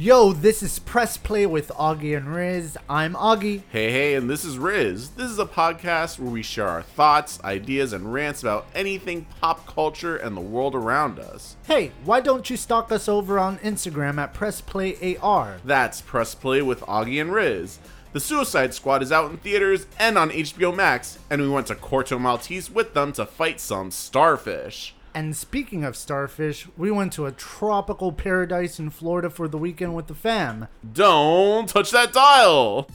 Yo, this is Press Play with Augie and Riz. I'm Augie. Hey, hey, and this is Riz. This is a podcast where we share our thoughts, ideas, and rants about anything pop culture and the world around us. Hey, why don't you stalk us over on Instagram at Press Play AR? That's Press Play with Augie and Riz. The Suicide Squad is out in theaters and on HBO Max, and we went to Corto Maltese with them to fight some starfish. And speaking of starfish, we went to a tropical paradise in Florida for the weekend with the fam. Don't touch that dial!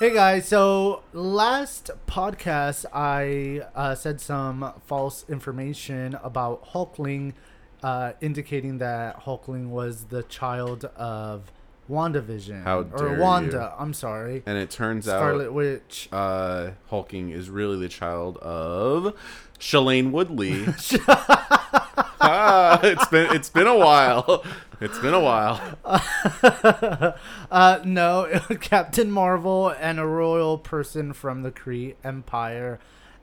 Hey guys, so last podcast I uh, said some false information about Hulkling, uh, indicating that Hulkling was the child of WandaVision. How or dare Wanda, I'm sorry. And it turns Scarlet out Scarlet Witch. uh, Hulking is really the child of Shailene Woodley. ah, it's been it's been a while. It's been a while. uh, no, Captain Marvel and a royal person from the Kree Empire.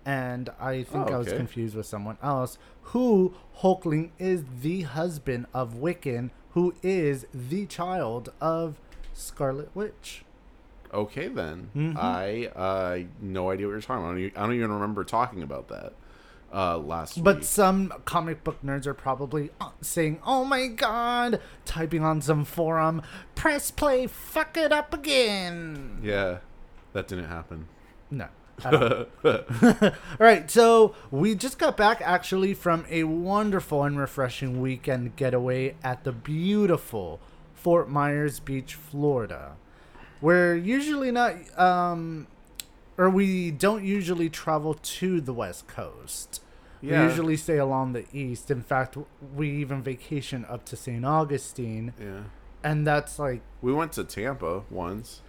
And I think Oh, I was confused with someone else. Who Hulkling is the husband of Wiccan, who is the child of Scarlet Witch. Okay then. Mhm. I uh no idea what you're talking about. I don't, I don't even remember talking about that uh last But week. some comic book nerds are probably uh, saying, "Oh my god!" typing on some forum, "Press play, fuck it up again." Yeah. That didn't happen. No. All right, so we just got back actually from a wonderful and refreshing weekend getaway at the beautiful Fort Myers Beach, Florida. We're usually not, um, or we don't usually travel to the West Coast. Yeah. We usually stay along the east. In fact, we even vacation up to St. Augustine, yeah. and that's like, We went to Tampa once,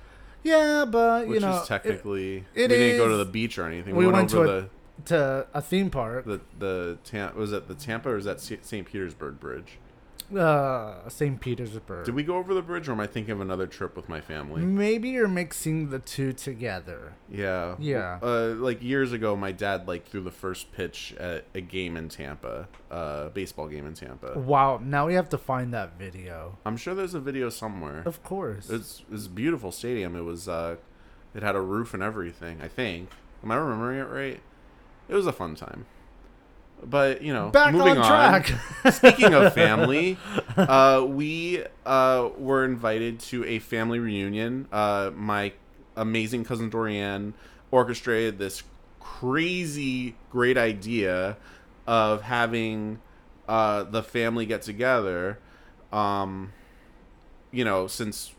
yeah, but which you know, is technically it we didn't go to the beach or anything. we We, went went, to over it- to a theme park. the the Tam- was it the Tampa or was that St. Petersburg Bridge? Uh St. Petersburg. Did we go over the bridge or am I thinking of another trip with my family? Maybe you're mixing the two together. Yeah. Yeah. Uh, like years ago, my dad like threw the first pitch at a game in Tampa, uh, baseball game in Tampa. Wow, now we have to find that video. I'm sure there's a video somewhere. Of course. It's it's a beautiful stadium. It was uh, it had a roof and everything. I think. Am I remembering it right? It was a fun time. But you know, Back moving on track. Speaking of family, uh, we uh, were invited to a family reunion. Uh, my amazing cousin Dorianne orchestrated this crazy great idea of having uh, the family get together. Um, you know, since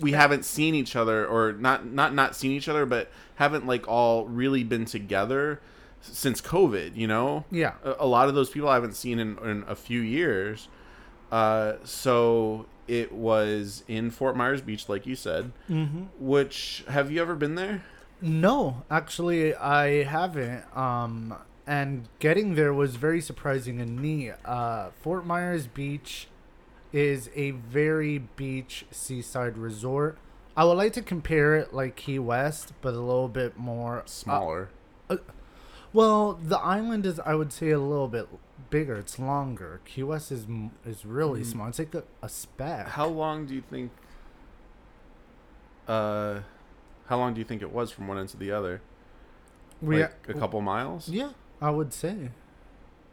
we haven't seen each other, or not not not seen each other, but haven't like all really been together since COVID. You know, yeah. a, a lot of those people I haven't seen in, in a few years. Uh, so it was in Fort Myers Beach, like you said. hmm Which have you ever been there? No, actually, I haven't. Um, and getting there was very surprising and neat. Uh, Fort Myers Beach is a very beach seaside resort. I would like to compare it like Key West, but a little bit more Smaller. Well, the island is, I would say, a little bit bigger. It's longer. Key West is is really Mm. small. It's like a, a speck. how long do you think? Uh, how long do you think it was from one end to the other? we, like a couple miles. Yeah, I would say.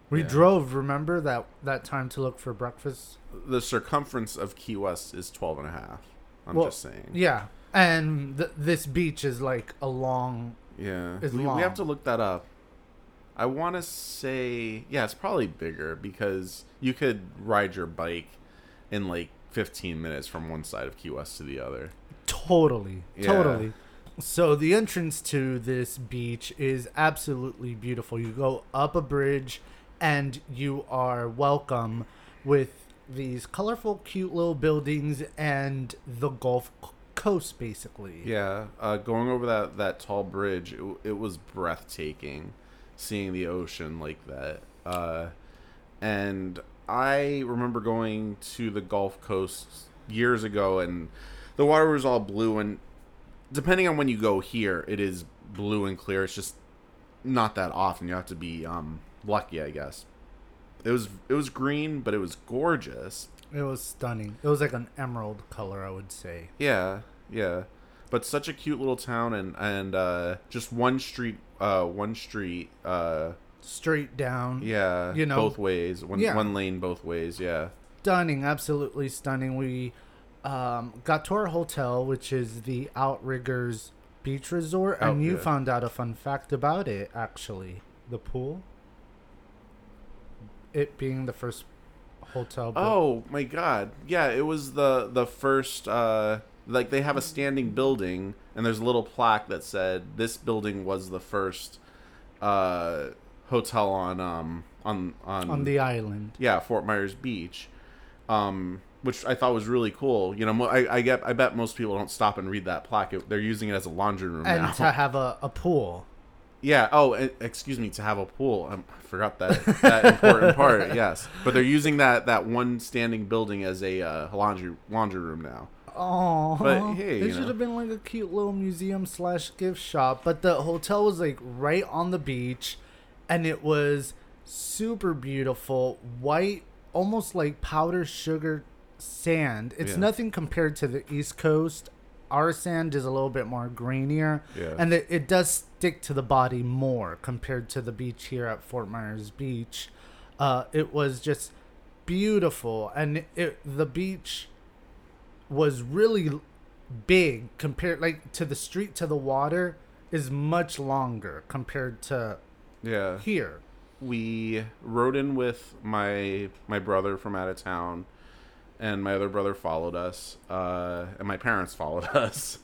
We Yeah. drove. Remember that that time to look for breakfast. The circumference of Key West is 12 and a half. I'm Well, just saying. Yeah, and th- this beach is like a long. Yeah, we, we have to look that up. I want to say, yeah, it's probably bigger because you could ride your bike in like 15 minutes from one side of Key West to the other. Totally, Yeah. totally. So the entrance to this beach is absolutely beautiful. You go up a bridge, and you are welcome with these colorful, cute little buildings and the Gulf Coast, basically. Yeah, uh, going over that that tall bridge, it, it was breathtaking, seeing the ocean like that. Uh, and I remember going to the Gulf Coast years ago, and the water was all blue. And depending on when you go here, it is blue and clear. It's just not that often. You have to be um, lucky, I guess. it was it was green, but it was gorgeous. It was stunning. It was like an emerald color, I would say. Yeah, yeah. But such a cute little town, and and uh, just one street, uh, one street, uh, Straight down. yeah, You know, both ways, one yeah. one lane both ways, yeah. Stunning, absolutely stunning. We um, got to our hotel, which is the Outriggers Beach Resort, and you found out a fun fact about it, actually. The pool. It being the first hotel. built- Oh my god, yeah, it was the the first. Uh, like they have a standing building, and there's a little plaque that said this building was the first uh, hotel on um on on on the island. yeah Fort Myers Beach, um, which I thought was really cool. You know, I I get I bet most people don't stop and read that plaque. It, they're using it as a laundry room now. And now. to have a, a pool. yeah. Oh, excuse me. To have a pool, um, I forgot that that important part. Yes, but they're using that that one standing building as a uh, laundry laundry room now. Oh, But, hey, it should know. have been like a cute little museum slash gift shop. But the hotel was like right on the beach, and it was super beautiful, white, almost like powder sugar sand. It's Yeah. nothing compared to the East Coast. Our sand is a little bit more grainier, Yeah. and it, it does stick to the body more compared to the beach here at Fort Myers Beach. Uh, it was just beautiful, and it the beach was really big compared like to the street to the water is much longer compared to Yeah. here. we rode in with my my brother from out of town and my other brother followed us uh and my parents followed us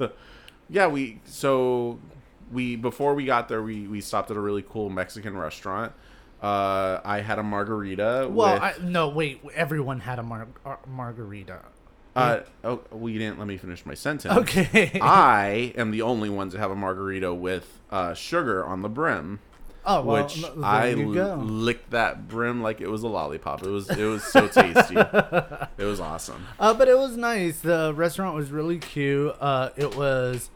yeah we so we before we got there we we stopped at a really cool mexican restaurant uh i had a margarita Well, with, I, no, wait. Everyone had a mar- margarita. Uh oh well you didn't let me finish my sentence Okay. i am the only one to have a margarita with uh sugar on the brim oh, well, which there I you go. licked that brim like it was a lollipop. It was it was so tasty. it was awesome. Uh, but it was nice. The restaurant was really cute. Uh, it was.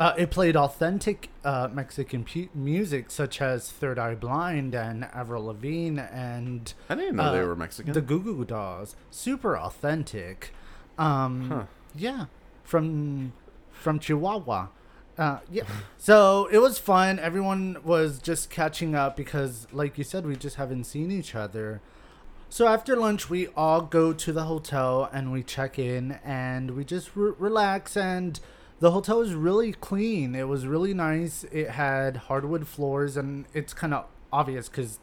Uh, it played authentic uh, Mexican pu- music, such as Third Eye Blind and Avril Lavigne and I didn't know they Uh, were Mexican. the Goo Goo Dolls. Super authentic. Um, Huh. Yeah, from from Chihuahua. Uh, yeah. So it was fun. Everyone was just catching up because, like you said, we just haven't seen each other. So after lunch, we all go to the hotel and we check in and we just re- relax. And the hotel was really clean. It was really nice. It had hardwood floors and it's kind of obvious because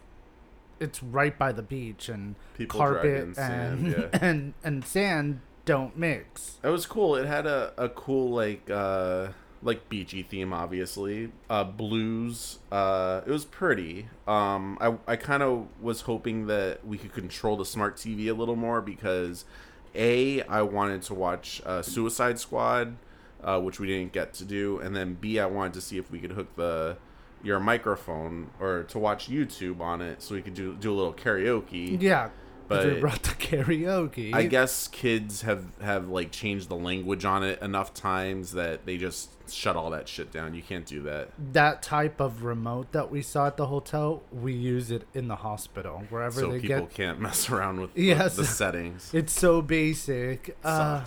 it's right by the beach and People carpet dragging sand, and yeah. and and sand don't mix. It was cool. It had a, a cool like uh like beachy theme obviously. Uh blues. Uh it was pretty. Um I I kind of was hoping that we could control the smart TV a little more because A I wanted to watch uh Suicide Squad uh which we didn't get to do and then B I wanted to see if we could hook the your microphone or to watch YouTube on it so we could do do a little karaoke. Yeah, but we brought the karaoke. I guess kids have have like changed the language on it enough times that they just shut all that shit down. You can't do that. that type of remote that we saw at the hotel, we use it in the hospital wherever so they people get. can't mess around with the- Yes. the, settings. It's so basic. Uh,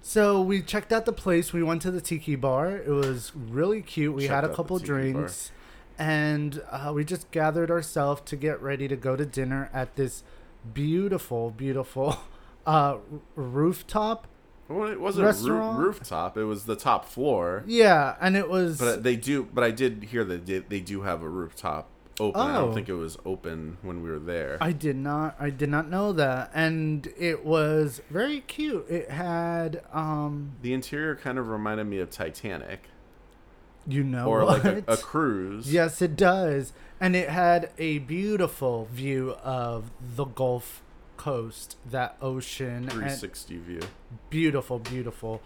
so we checked out the place. We went to the tiki bar. It was really cute. We Checked had a couple drinks, and uh, we just gathered ourselves to get ready to go to dinner at this beautiful, beautiful uh, rooftop. Well, it wasn't a restaurant? roo- rooftop. It was the top floor. Yeah, and it was. But they do. But I did hear that they, they do have a rooftop open. I Oh. don't think it was open when we were there. I did not I did not know that and it was very cute. It had um the interior kind of reminded me of Titanic you know or what? like a, a cruise. Yes, it does. And it had a beautiful view of the Gulf Coast, that ocean 360 view. beautiful, beautiful.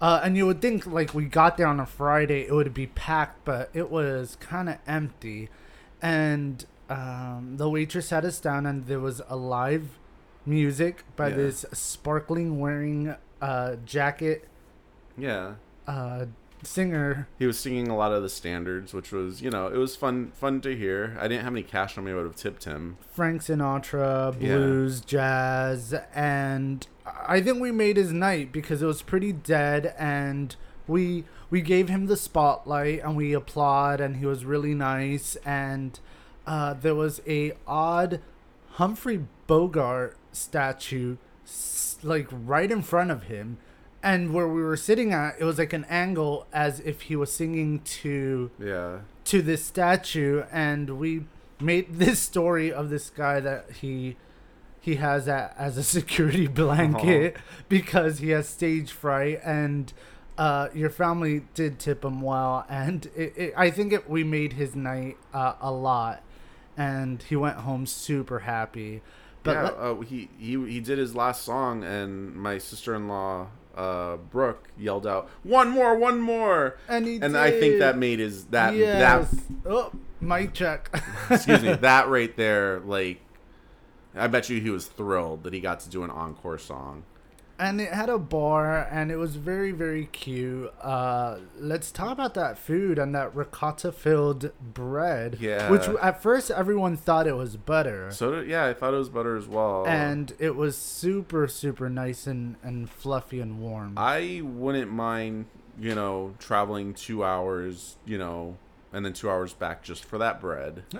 Uh, and you would think like we got there on a Friday, it would be packed, but it was kind of empty. And um, the waitress sat us down, and there was a live music by Yeah. this sparkling wearing uh, jacket Yeah. uh, singer. He was singing a lot of the standards, which was, you know, it was fun fun to hear. I didn't have any cash on me. I would have tipped him. Frank Sinatra, Yeah. blues, jazz, and I think we made his night because it was pretty dead, and we we gave him the spotlight and we applaud, and he was really nice, and uh, there was a odd Humphrey Bogart statue like right in front of him. And where we were sitting at, it was like an angle as if he was singing to Yeah. to this statue and we made this story of this guy that he he has a, as a security blanket because he has stage fright and uh, your family did tip him well and it, it, i think it, we made his night uh, a lot and he went home super happy but yeah, let- uh, he, he he did his last song, and my sister in law, uh, Brooke, yelled out, "One more, one more!" and he And I think that made his that yes. that oh mic check excuse me that right there like. I bet you he was thrilled that he got to do an encore song. And it had a bar and it was very very cute uh let's talk about that food and that ricotta filled bread Yeah. which at first everyone thought it was butter So yeah, I thought it was butter as well. and it was super super nice and and fluffy and warm I wouldn't mind, you know, traveling two hours, you know, and then two hours back just for that bread.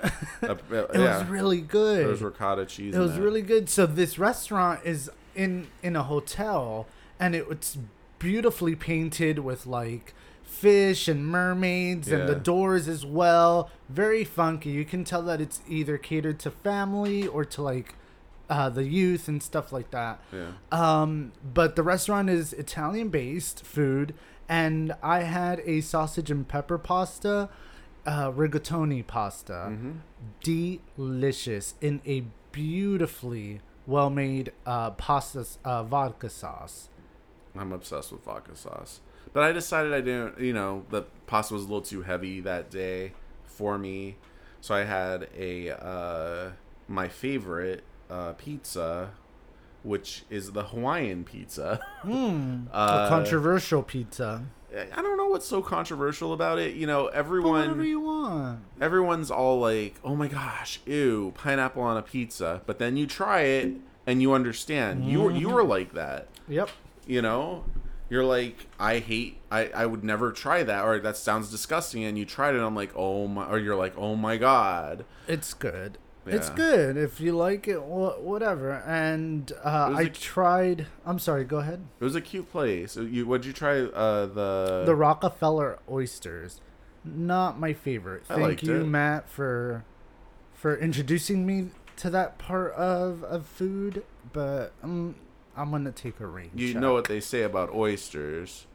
Uh, uh, it yeah, was really good there was ricotta cheese. it was really good so this restaurant is in in a hotel and it was beautifully painted with like fish and mermaids and the doors as well. Very funky. You can tell that it's either catered to family or to like uh, the youth and stuff like that. Yeah. um, but the restaurant is Italian based food, and I had a sausage and pepper pasta, uh, rigatoni pasta. hmm Delicious in a beautifully well made uh, pasta uh, vodka sauce. I'm obsessed with vodka sauce. But I decided I didn't, you know, the pasta was a little too heavy that day for me. So I had a, uh, my favorite uh, pizza, which is the Hawaiian pizza. Hmm. Uh, a controversial pizza. I don't know what's so controversial about it. You know, But everyone. whatever you want. everyone's all like, "Oh my gosh, ew, pineapple on a pizza." But then you try it and you understand. You were you were mm-hmm. like that, Yep. you know? You're like, "I hate I I would never try that or that sounds disgusting." And you tried it and I'm like, "Oh my," or you're like, "Oh my god." It's good. It's good if you like it. wha- Whatever. And uh, It was I a- tried. I'm sorry. Go ahead. It was a cute place. You what'd you try uh the the Rockefeller oysters. Not my favorite. I Thank you, it. Matt, for for introducing me to that part of, of food. But um, I'm gonna take a rain. You check. know what they say about oysters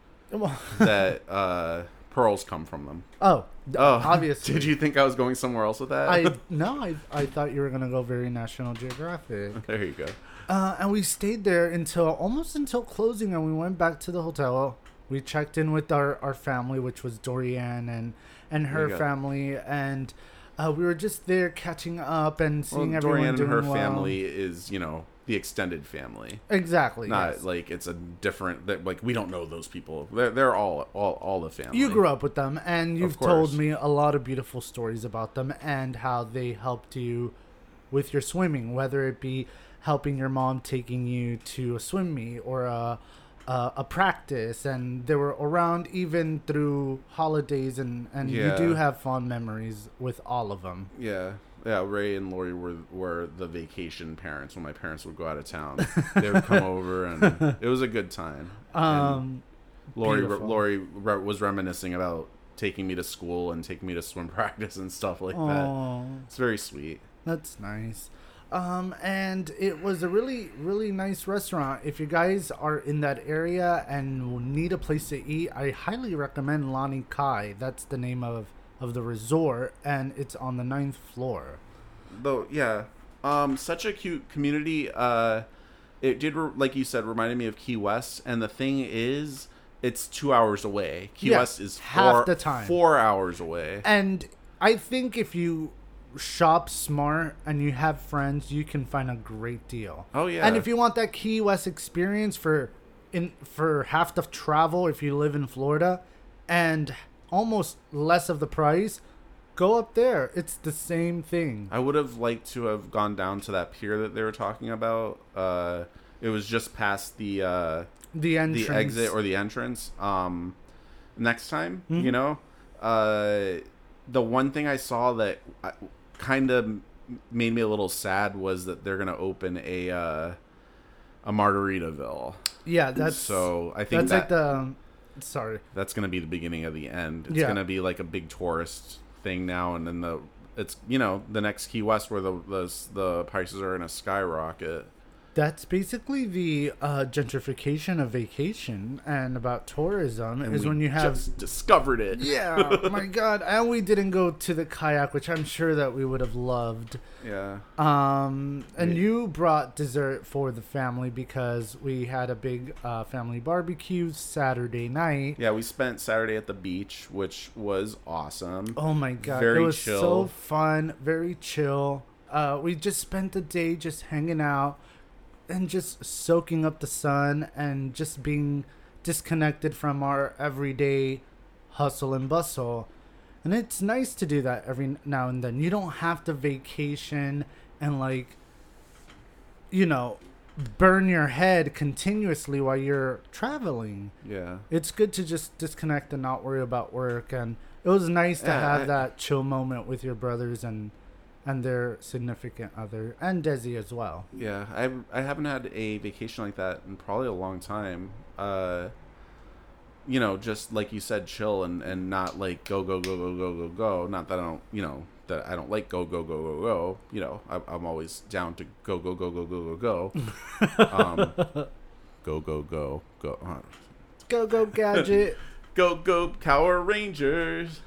that uh pearls come from them. oh, Oh, obviously. Did you think I was going somewhere else with that? I no, I I thought you were gonna go very National Geographic. there you go. Uh, and we stayed there until almost until closing, and we went back to the hotel. We checked in with our, our family, which was Dorian and and her family, and uh, we were just there catching up and Well, seeing everyone Dorian and her well. family is, you know, the extended family. Exactly. Not yes. like it's a different that like we don't know those people. They're they're all all all the family. you grew up with them, and you've told me a lot of beautiful stories about them and how they helped you with your swimming, whether it be helping your mom taking you to a swim meet or a a, a practice, and they were around even through holidays, and and you do have fond memories with all of them. Yeah. Yeah, Ray and Lori were were the vacation parents when my parents would go out of town. they would come over and it was a good time. And Um, Lori beautiful. Lori re- was reminiscing about taking me to school and taking me to swim practice and stuff like that. oh, It's very sweet. That's nice. Um, and it was a really, really nice restaurant. If you guys are in that area and need a place to eat, I highly recommend Lani Kai. That's the name of, of the resort, and it's on the ninth floor. though yeah um such a cute community uh it did re- like you said reminded me of key west and the thing is it's two hours away key Yeah, west is half four, the time. four hours away And I think if you shop smart and you have friends, you can find a great deal. oh yeah And if you want that Key West experience for in for half the travel, if you live in Florida, and almost less of the price, go up there. It's the same thing. I would have liked to have gone down to that pier that they were talking about. Uh, it was just past the uh, The entrance. the exit or the entrance. Um, next time, Mhm. you know, uh, the one thing I saw that kind of made me a little sad was that they're gonna open a uh, a Margaritaville. yeah, that's so I think that's that like the. Sorry. that's gonna be the beginning of the end. It's Yeah. gonna be like a big tourist thing now, and then the it's you know the next Key West where the the, the prices are gonna skyrocket. That's basically the uh, gentrification of vacation and about tourism And is when you have just discovered it. Yeah, my god. And we didn't go to the kayak, which I'm sure that we would have loved. Yeah. Um, and Yeah. you brought dessert for the family because we had a big uh, family barbecue Saturday night. Yeah, we spent Saturday at the beach, which was awesome. Oh my god, Very it was so chill. fun, very chill. Uh, we just spent the day just hanging out and just soaking up the sun and just being disconnected from our everyday hustle and bustle. And it's nice to do that every now and then. You don't have to vacation and like you know, burn your head continuously while you're traveling Yeah. it's good to just disconnect and not worry about work and it was nice to Yeah, have I- that chill moment with your brothers and and their significant other and Desi as well. Yeah, I I haven't had a vacation like that in probably a long time. Uh, you know, just like you said, chill and and not like go go go go go go go. Not that I don't, you know, that I don't like go go go go go. You know, I, I'm always down to go go go go go go go. um, go go go go. Uh, Go go gadget. Go go Power Rangers.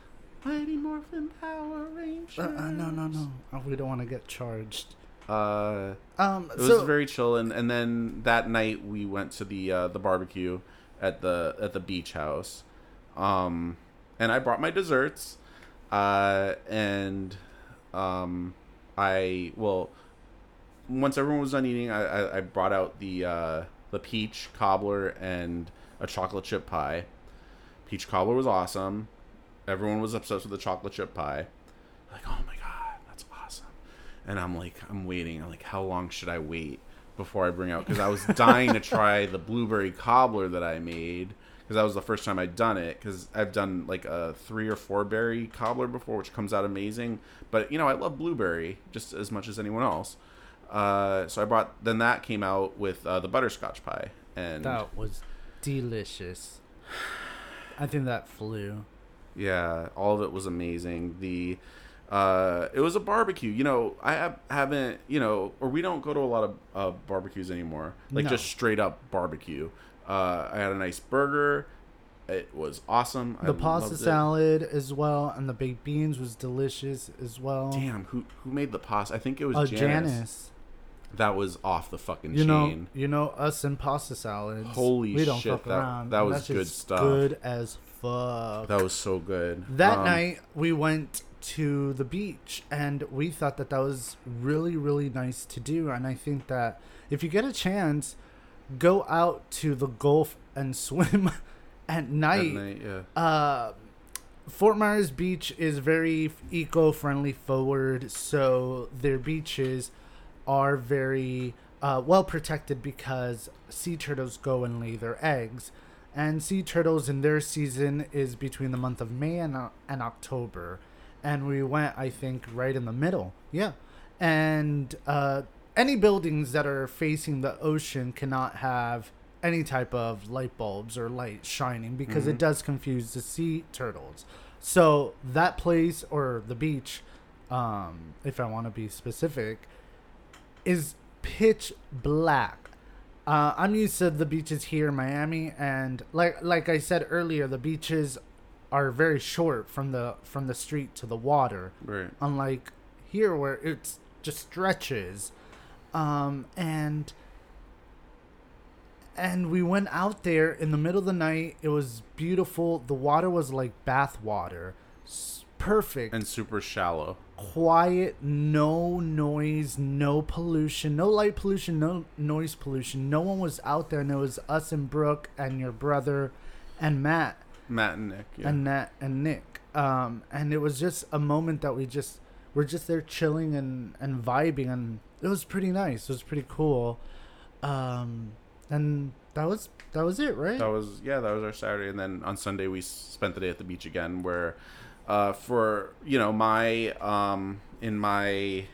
Mighty Morphin Power Rangers. uh, uh, no no no. Uh, We don't want to get charged. Uh, Um it was so very chill, and, and then that night we went to the uh, the barbecue at the at the beach house, um, and I brought my desserts, uh, and um, I well, once everyone was done eating, I, I, I brought out the uh, the peach cobbler and a chocolate chip pie. Peach cobbler was awesome. Everyone was obsessed with the chocolate chip pie. Like, oh my god, that's awesome. And I'm like, I'm waiting. I'm like, how long should I wait before I bring out? Because I was dying to try the blueberry cobbler that I made. Because that was the first time I'd done it. Because I've done like a three or four berry cobbler before, which comes out amazing. But you know, I love blueberry just as much as anyone else. Uh, so I brought. Then that came out with uh, the butterscotch pie, and that was delicious. I think that flew. Yeah, all of it was amazing. The uh, it was a barbecue. You know, I have, haven't, you know, or we don't go to a lot of uh, barbecues anymore. Like No. just straight up barbecue. Uh, I had a nice burger. It was awesome. I The pasta loved it. salad as well and the baked beans was delicious as well. Damn, who who made the pasta? I think it was Oh, Janice. Janice. That was off the fucking You know, chain. you know us and pasta salads. Holy we don't shit, fuck that- around. that was good stuff. Good as fuck. That was so good. That Um, night we went to the beach and we thought that that was really really nice to do and I think that if you get a chance go out to the Gulf and swim at at night. night, yeah. Uh Fort Myers Beach is very eco-friendly forward, so their beaches are very uh, well protected because sea turtles go and lay their eggs. And sea turtles in their season is between the month of May and, uh, and October. And we went, I think, right in the middle. Yeah. And uh, any buildings that are facing the ocean cannot have any type of light bulbs or light shining because it Mhm. does confuse the sea turtles. So that place or the beach, um, if I want to be specific, is pitch black. Uh, I'm used to the beaches here in Miami, and like like I said earlier, the beaches are very short from the from the street to the water Right. unlike here where it's just stretches um and and we went out there in the middle of the night it was beautiful the water was like bath water S- perfect And super shallow. Quiet no noise no pollution no light pollution no noise pollution no one was out there and it was us and brooke and your brother and matt Matt and Nick. Yeah. and Matt and Nick. Um, and it was just a moment that we just were just there chilling and, and vibing, and it was pretty nice. It was pretty cool. Um, and that was that was it, right? That was yeah, that was our Saturday, and then on Sunday we spent the day at the beach again. Where, uh, for you know my um in my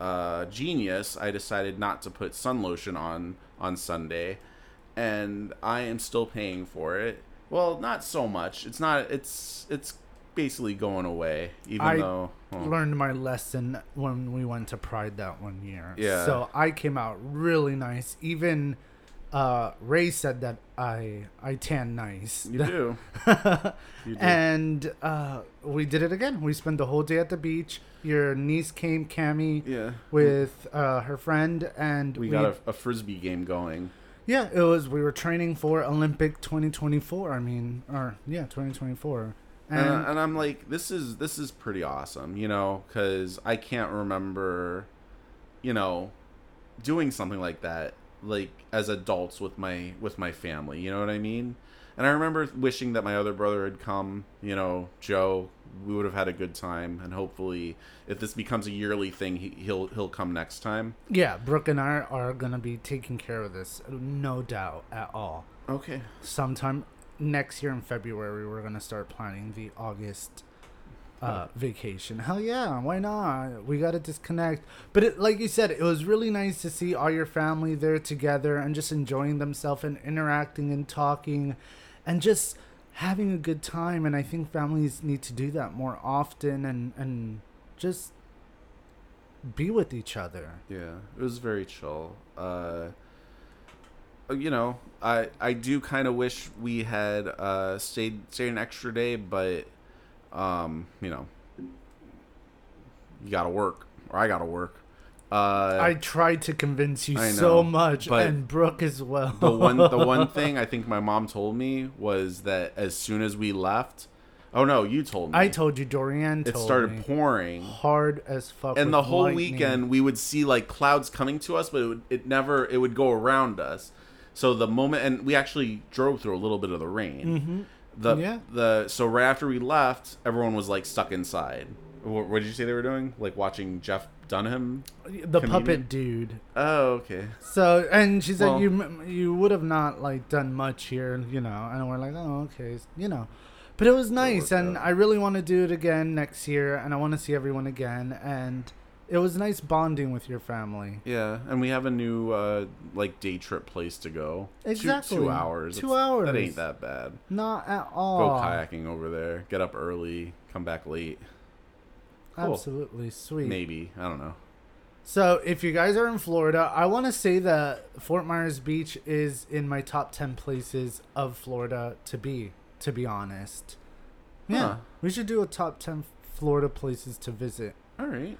uh genius, I decided not to put sun lotion on on Sunday, and I am still paying for it. Well, not so much. It's not. It's it's basically going away, even I though. Learned my lesson when we went to Pride that one year. Yeah. So I came out really nice. Even uh, Ray said that I I tan nice. you do. You do. and uh, we did it again. We spent the whole day at the beach. Your niece came, Cami, yeah. with uh, her friend, and we got a, a frisbee game going. yeah. It was we were training for Olympic 2024. I mean, or yeah, 2024. and, And and I'm like, this is this is pretty awesome, you know, because I can't remember, you know, doing something like that like as adults with my with my family. You know what I mean? And I remember wishing that my other brother had come. You know, Joe. We would have had a good time, and hopefully, if this becomes a yearly thing, he, he'll he'll come next time. yeah, Brooke and I are gonna be taking care of this, no doubt at all. Okay. Sometime next year in February, we're gonna start planning the August uh, vacation. Hell yeah, why not? We gotta disconnect. But it, like you said, it was really nice to see all your family there together and just enjoying themselves and interacting and talking, and just having a good time. And I think families need to do that more often and and just be with each other. Yeah, it was very chill. Uh, uh, you know, I I do kind of wish we had uh, stayed stayed an extra day, but um, you know, you gotta work, or I gotta work. Uh, I tried to convince you I so much, and Brooke as well. the one the one thing I think my mom told me was that as soon as we left, oh no, you told me. I told you, Dorian it started pouring. hard as fuck. and the whole lightning. weekend we would see like clouds coming to us but it would it never it would go around us so the moment and we actually drove through a little bit of the rain the Yeah. the so right after we left everyone was like stuck inside what, what did you say they were doing like watching jeff dunham the comedian? puppet dude. oh okay So, and she said Well- you you would have not like done much here, you know. And we're like, oh, okay, you know. But it was nice, and out. I really want to do it again next year, and I want to see everyone again. And it was nice bonding with your family. yeah and we have a new uh like day trip place to go Exactly. two, hours Two It's- hours. that ain't that bad Not at all. go kayaking over there get up early come back late Cool. Absolutely sweet. maybe i don't know So, if you guys are in Florida, I want to say that Fort Myers Beach is in my top 10 places of Florida to be, to be honest. Yeah. Huh. We should do a top 10 Florida places to visit. all right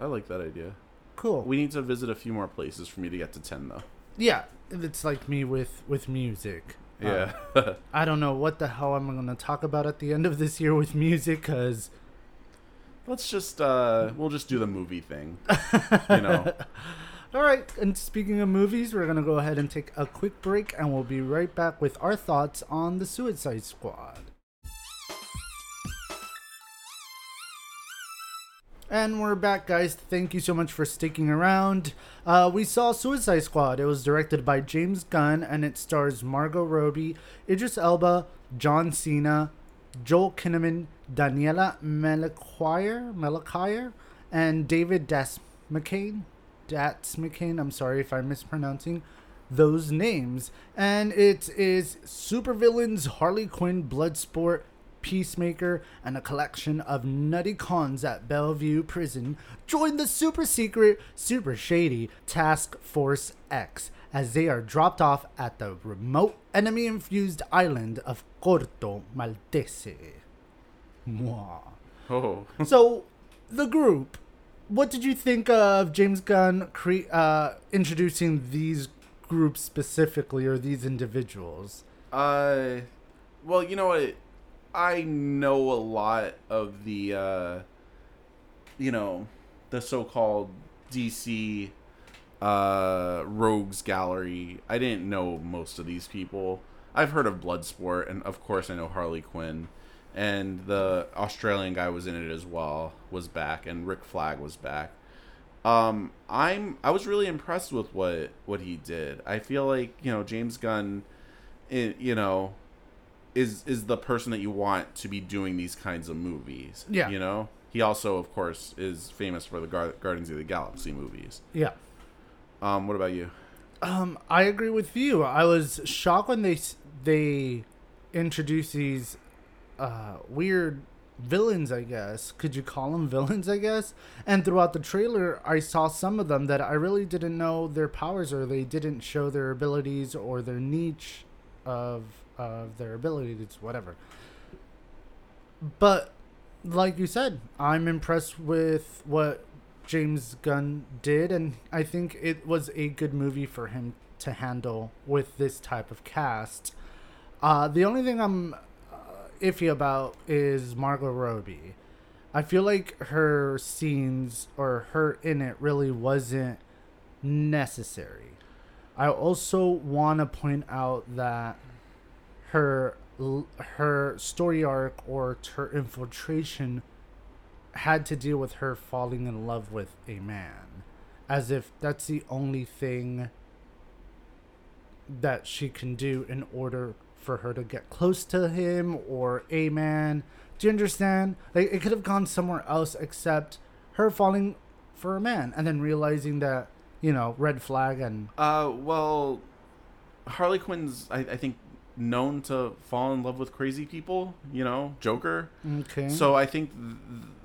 i like that idea Cool. We need to visit a few more places for me to get to 10, though. yeah, it's like me with with music. Yeah. Um, I don't know what the hell I'm going to talk about at the end of this year with music cuz Let's just, uh, we'll just do the movie thing. You know? All right, and speaking of movies, we're going to go ahead and take a quick break and we'll be right back with our thoughts on The Suicide Squad. And we're back, guys. Thank you so much for sticking around. Uh, we saw Suicide Squad. It was directed by James Gunn and it stars Margot Robbie, Idris Elba, John Cena, Joel Kinnaman, Daniela Melchior, Melchior, and David Das McCain. Dats McCain. I'm sorry if I'm mispronouncing those names. And it is supervillains Harley Quinn, Bloodsport, Peacemaker, and a collection of nutty cons at Belle Reve Prison join the super secret, super shady Task Force X as they are dropped off at the remote enemy infused island of Corto Maltese. Mwah. Oh. So, the group. What did you think of James Gunn cre- uh, introducing these groups specifically, or these individuals? Uh, well, you know what? I know a lot of the, uh, you know, the so-called DC uh, rogues gallery. I didn't know most of these people. I've heard of Bloodsport, and of course I know Harley Quinn, and the Australian guy was in it as well. Was back, and Rick Flag was back. Um, I'm I was really impressed with what what he did. I feel like you know James Gunn, i you know, is is the person that you want to be doing these kinds of movies. Yeah. you know. He also, of course, is famous for the Gar- Guardians of the Galaxy movies. Yeah. Um, what about you? Um, I agree with you. I was shocked when they they introduced these uh, weird villains. I guess could you call them villains? I guess. And throughout the trailer, I saw some of them that I really didn't know their powers or they didn't show their abilities or their niche of of their ability abilities, whatever. But like you said, I'm impressed with what James Gunn did, and I think it was a good movie for him to handle with this type of cast. Uh, the only thing I'm uh, iffy about is Margot Robbie. I feel like her scenes or her in it really wasn't necessary. I also want to point out that her her story arc or her infiltration had to deal with her falling in love with a man. As if that's the only thing that she can do in order for her to get close to him or a man. Do you understand? Like it could have gone somewhere else except her falling for a man and then realizing that you know red flag and Uh, well, Harley Quinn's I, I think known to fall in love with crazy people. You know, Joker. okay So I think th-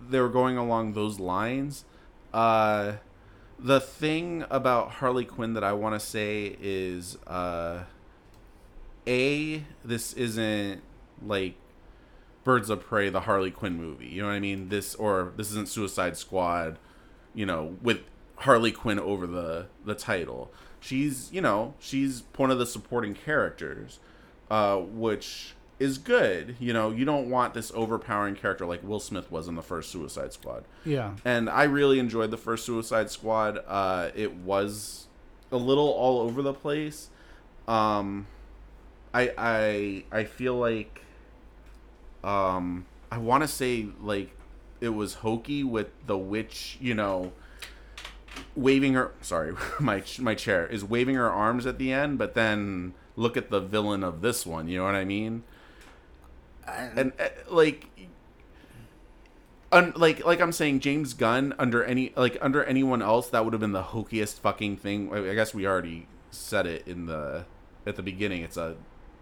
they were going along those lines. Uh, the thing about Harley Quinn that I want to say is, uh, a this isn't like Birds of Prey, the Harley Quinn movie. You know what I mean? This or this isn't Suicide Squad. You know, with Harley Quinn over the the title. She's you know she's one of the supporting characters, uh, which is good. You know, you don't want this overpowering character like Will Smith was in the first Suicide Squad. yeah And I really enjoyed the first Suicide Squad. Uh, it was a little all over the place. Um, I I I feel like um, I want to say like it was hokey with the witch, you know, waving her. Sorry, my my chair is waving her arms at the end, but then look at the villain of this one. You know what I mean? And uh, like un, like like I'm saying, James Gunn under any like under anyone else that would have been the hokiest fucking thing. I I guess we already said it in the at the beginning. It's a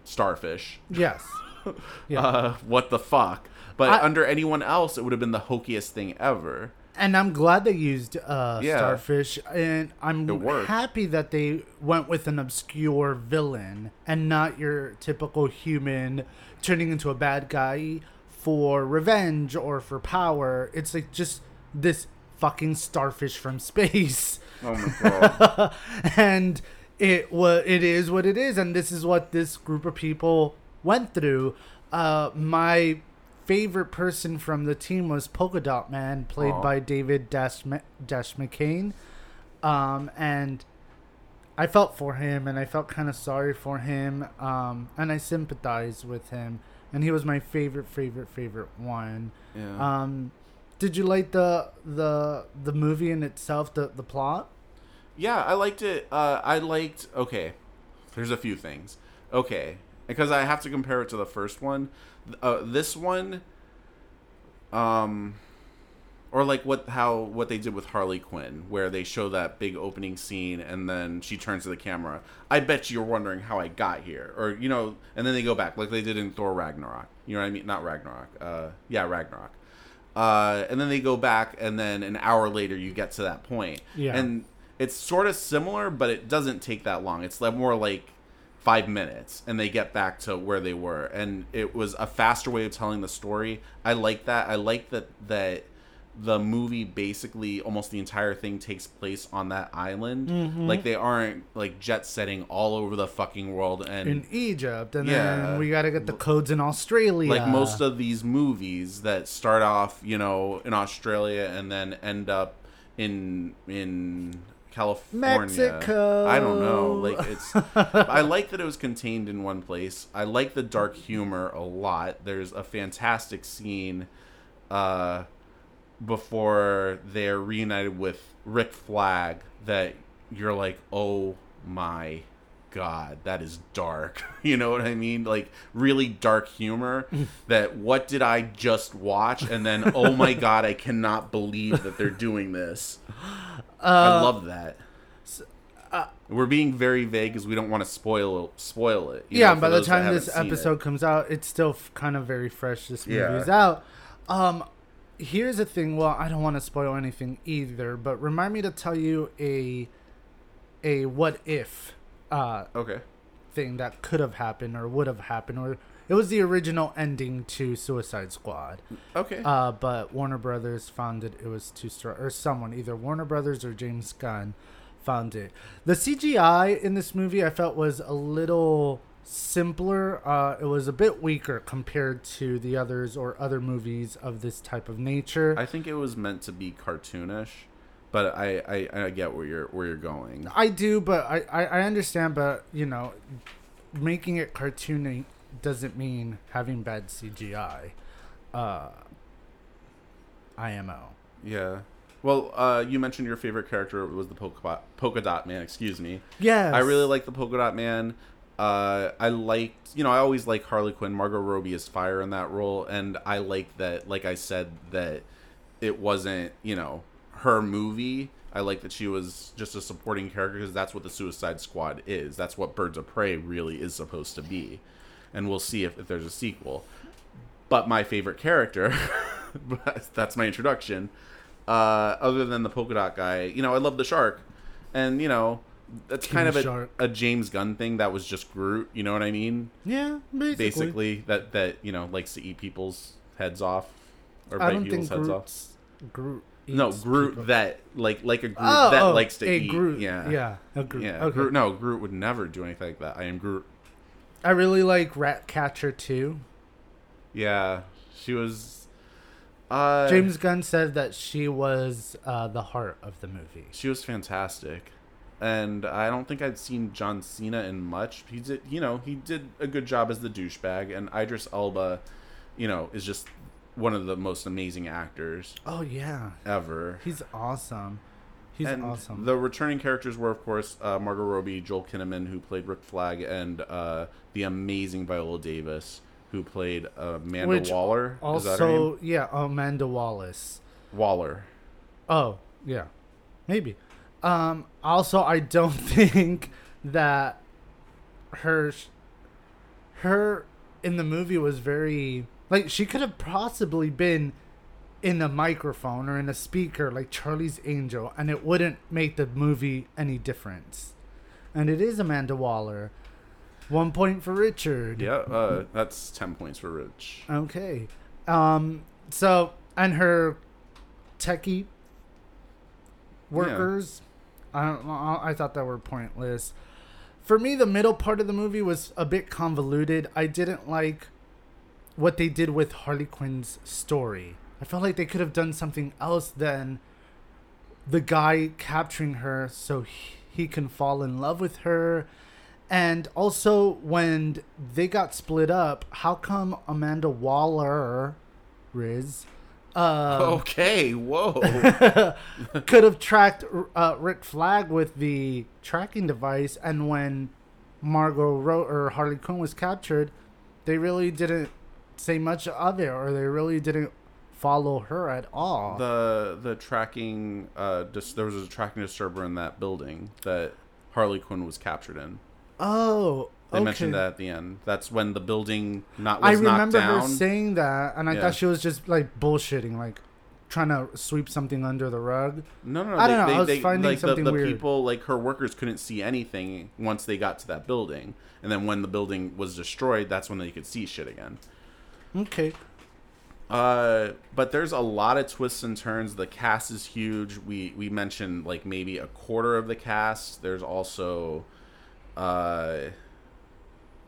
starfish. yes yeah Uh, what the fuck? But I- under anyone else, it would have been the hokiest thing ever. And I'm glad they used uh, Yeah. Starfish, and I'm happy that they went with an obscure villain and not your typical human turning into a bad guy for revenge or for power. It's like just this fucking starfish from space. Oh my god! and it what it is what it is and this is what this group of people went through uh my favorite person from the team was polka dot man played Aw. by david dash, dash mccain um and i felt for him and i felt kind of sorry for him um and i sympathized with him and he was my favorite favorite favorite one yeah. um did you like the the the movie in itself the the plot Yeah, I liked it. Uh, I liked. Okay, there's a few things. Okay, because I have to compare it to the first one. Uh, this one, um, or like what how what they did with Harley Quinn, where they show that big opening scene and then she turns to the camera. I bet you're wondering how I got here, or you know, and then they go back like they did in Thor Ragnarok. You know what I mean? Not Ragnarok. Uh, yeah, Ragnarok. Uh, and then they go back, and then an hour later, you get to that point. Yeah. And it's sort of similar, but it doesn't take that long. It's more like five minutes, and they get back to where they were. And it was a faster way of telling the story. I like that. I like that that the movie basically almost the entire thing takes place on that island. Mm-hmm. Like they aren't like jet setting all over the fucking world and in Egypt, and Yeah. then we got to get the codes in Australia. like most of these movies that start off, you know, in Australia and then end up in in California. Mexico. I don't know. Like it's. I like that it was contained in one place. I like the dark humor a lot. There's a fantastic scene, uh, before they're reunited with Rick Flag that you're like, oh my god, that is dark. You know what I mean? Like really dark humor. that what did I just watch? And then oh my god, I cannot believe that they're doing this. I love that. uh, We're being very vague because we don't want to spoil spoil it. yeah, know, by the time this seen it. episode comes out, it's still f- kind of very fresh. This movie Yeah. is out. Um, here's the thing. Well, I don't want to spoil anything either, but remind me to tell you a a what if uh Okay. thing that could have happened or would have happened or it was the original ending to Suicide Squad. Okay. Uh, but Warner Brothers found it it was too strong, or someone, either Warner Brothers or James Gunn, found it. The CGI in this movie I felt was a little simpler. Uh, it was a bit weaker compared to the others or other movies of this type of nature. I think it was meant to be cartoonish, but I, I, I get where you're where you're going. I do, but I, I, I understand, but you know, making it cartoony doesn't mean having bad CGI. Uh, IMO. Yeah. Well, uh, you mentioned your favorite character was the polka, polka dot man. Excuse me. Yes. I really like the polka dot man. Uh, I liked, you know, I always like Harley Quinn. Margot Robbie is fire in that role, and I like that. Like I said, that it wasn't, you know, her movie. I like that she was just a supporting character because that's what the Suicide Squad is. That's what Birds of Prey really is supposed to be, and we'll see if, if there's a sequel. But my favorite character, that's my introduction. Uh, other than the polka dot guy, you know, I love the shark, and you know, that's King kind of a, a James Gunn thing. That was just Groot. You know what I mean? Yeah, basically. Basically, that that you know likes to eat people's heads off or bite people's heads off. Groot. No, Groot people. that like like a Groot Oh, that oh, likes to a eat. Groot. Yeah, yeah, a Groot. yeah. Okay. Groot, no, Groot would never do anything like that. I am Groot. I really like Ratcatcher too. Yeah, she was. Uh, James Gunn said that she was uh, the heart of the movie. She was fantastic. And I don't think I'd seen John Cena in much. He did, you know, he did a good job as the douchebag. And Idris Elba, you know, is just one of the most amazing actors Oh yeah, ever. he's awesome. He's and awesome. The returning characters were, of course, uh, Margot Robbie, Joel Kinnaman, who played Rick Flag, and uh, the amazing Viola Davis, who played uh, Amanda Which Waller. Is that her name? also, yeah, Amanda Wallace. Waller. Oh, yeah. Maybe. Um also I don't think that her her in the movie was very like she could have possibly been in a microphone or in a speaker like Charlie's Angel and it wouldn't make the movie any difference. And it is Amanda Waller. 1 point for Richard. Yeah, uh, that's 10 points for Rich. Okay. Um. So and her techie workers, I don't. I thought that were pointless. For me, the middle part of the movie was a bit convoluted. I didn't like what they did with Harley Quinn's story. I felt like they could have done something else than the guy capturing her so he, he can fall in love with her. And also, when they got split up, how come Amanda Waller, Riz, um, Okay, whoa. could have tracked uh, Rick Flag with the tracking device, and when Margot Ro- or Harley Quinn was captured, they really didn't say much of it, or they really didn't follow her at all. the the tracking uh dis- there was a tracking disturber in that building that Harley Quinn was captured in. oh, They okay. mentioned that at the end. That's when the building not was I knocked remember her saying that, and I Yeah. thought she was just like bullshitting, like trying to sweep something under the rug. no, no, no. I they, don't know, They, I was they, finding like, something the, the weird. people, like her workers, couldn't see anything once they got to that building, and then when the building was destroyed, that's when they could see shit again. Okay. Uh, but there's a lot of twists and turns. The cast is huge. We we mentioned like maybe a quarter of the cast. There's also, uh,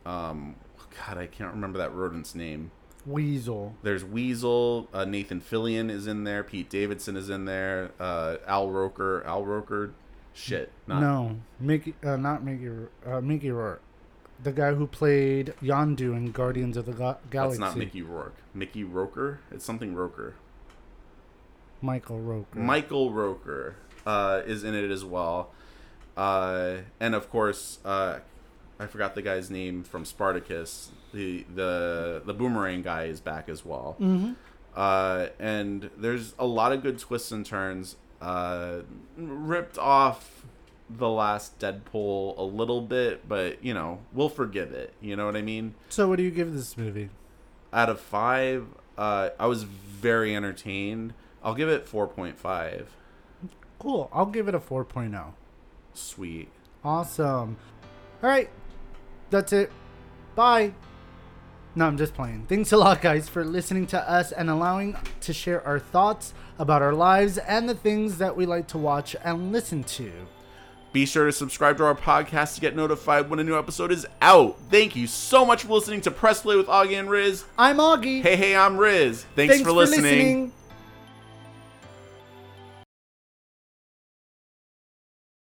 um, God, I can't remember that rodent's name. Weasel. There's Weasel. Uh, Nathan Fillion is in there. Pete Davidson is in there. Uh, Al Roker. Al Roker. Shit. Not, no, Mickey, uh, not Mickey, uh, Mickey Rourke, the guy who played Yondu in Guardians of the Ga- Galaxy. That's not Mickey Rourke. Mickey Roker? It's something Roker. Michael Roker. Michael Roker uh, is in it as well. Uh, and of course, uh, I forgot the guy's name from Spartacus. The the the boomerang guy is back as well. Mm-hmm. Uh, and there's a lot of good twists and turns. Uh, ripped off the last Deadpool a little bit, but you know we'll forgive it. You know what I mean? So, what do you give this movie? Out of five, uh, I was very entertained. I'll give it four point five. Cool. I'll give it a 4.0. Sweet. Awesome. All right. That's it. Bye. No, I'm just playing. Thanks a lot, guys, for listening to us and allowing to share our thoughts about our lives and the things that we like to watch and listen to. Be sure to subscribe to our podcast to get notified when a new episode is out. Thank you so much for listening to Press Play with Augie and Riz. I'm Augie. Hey, hey, I'm Riz. Thanks, for listening.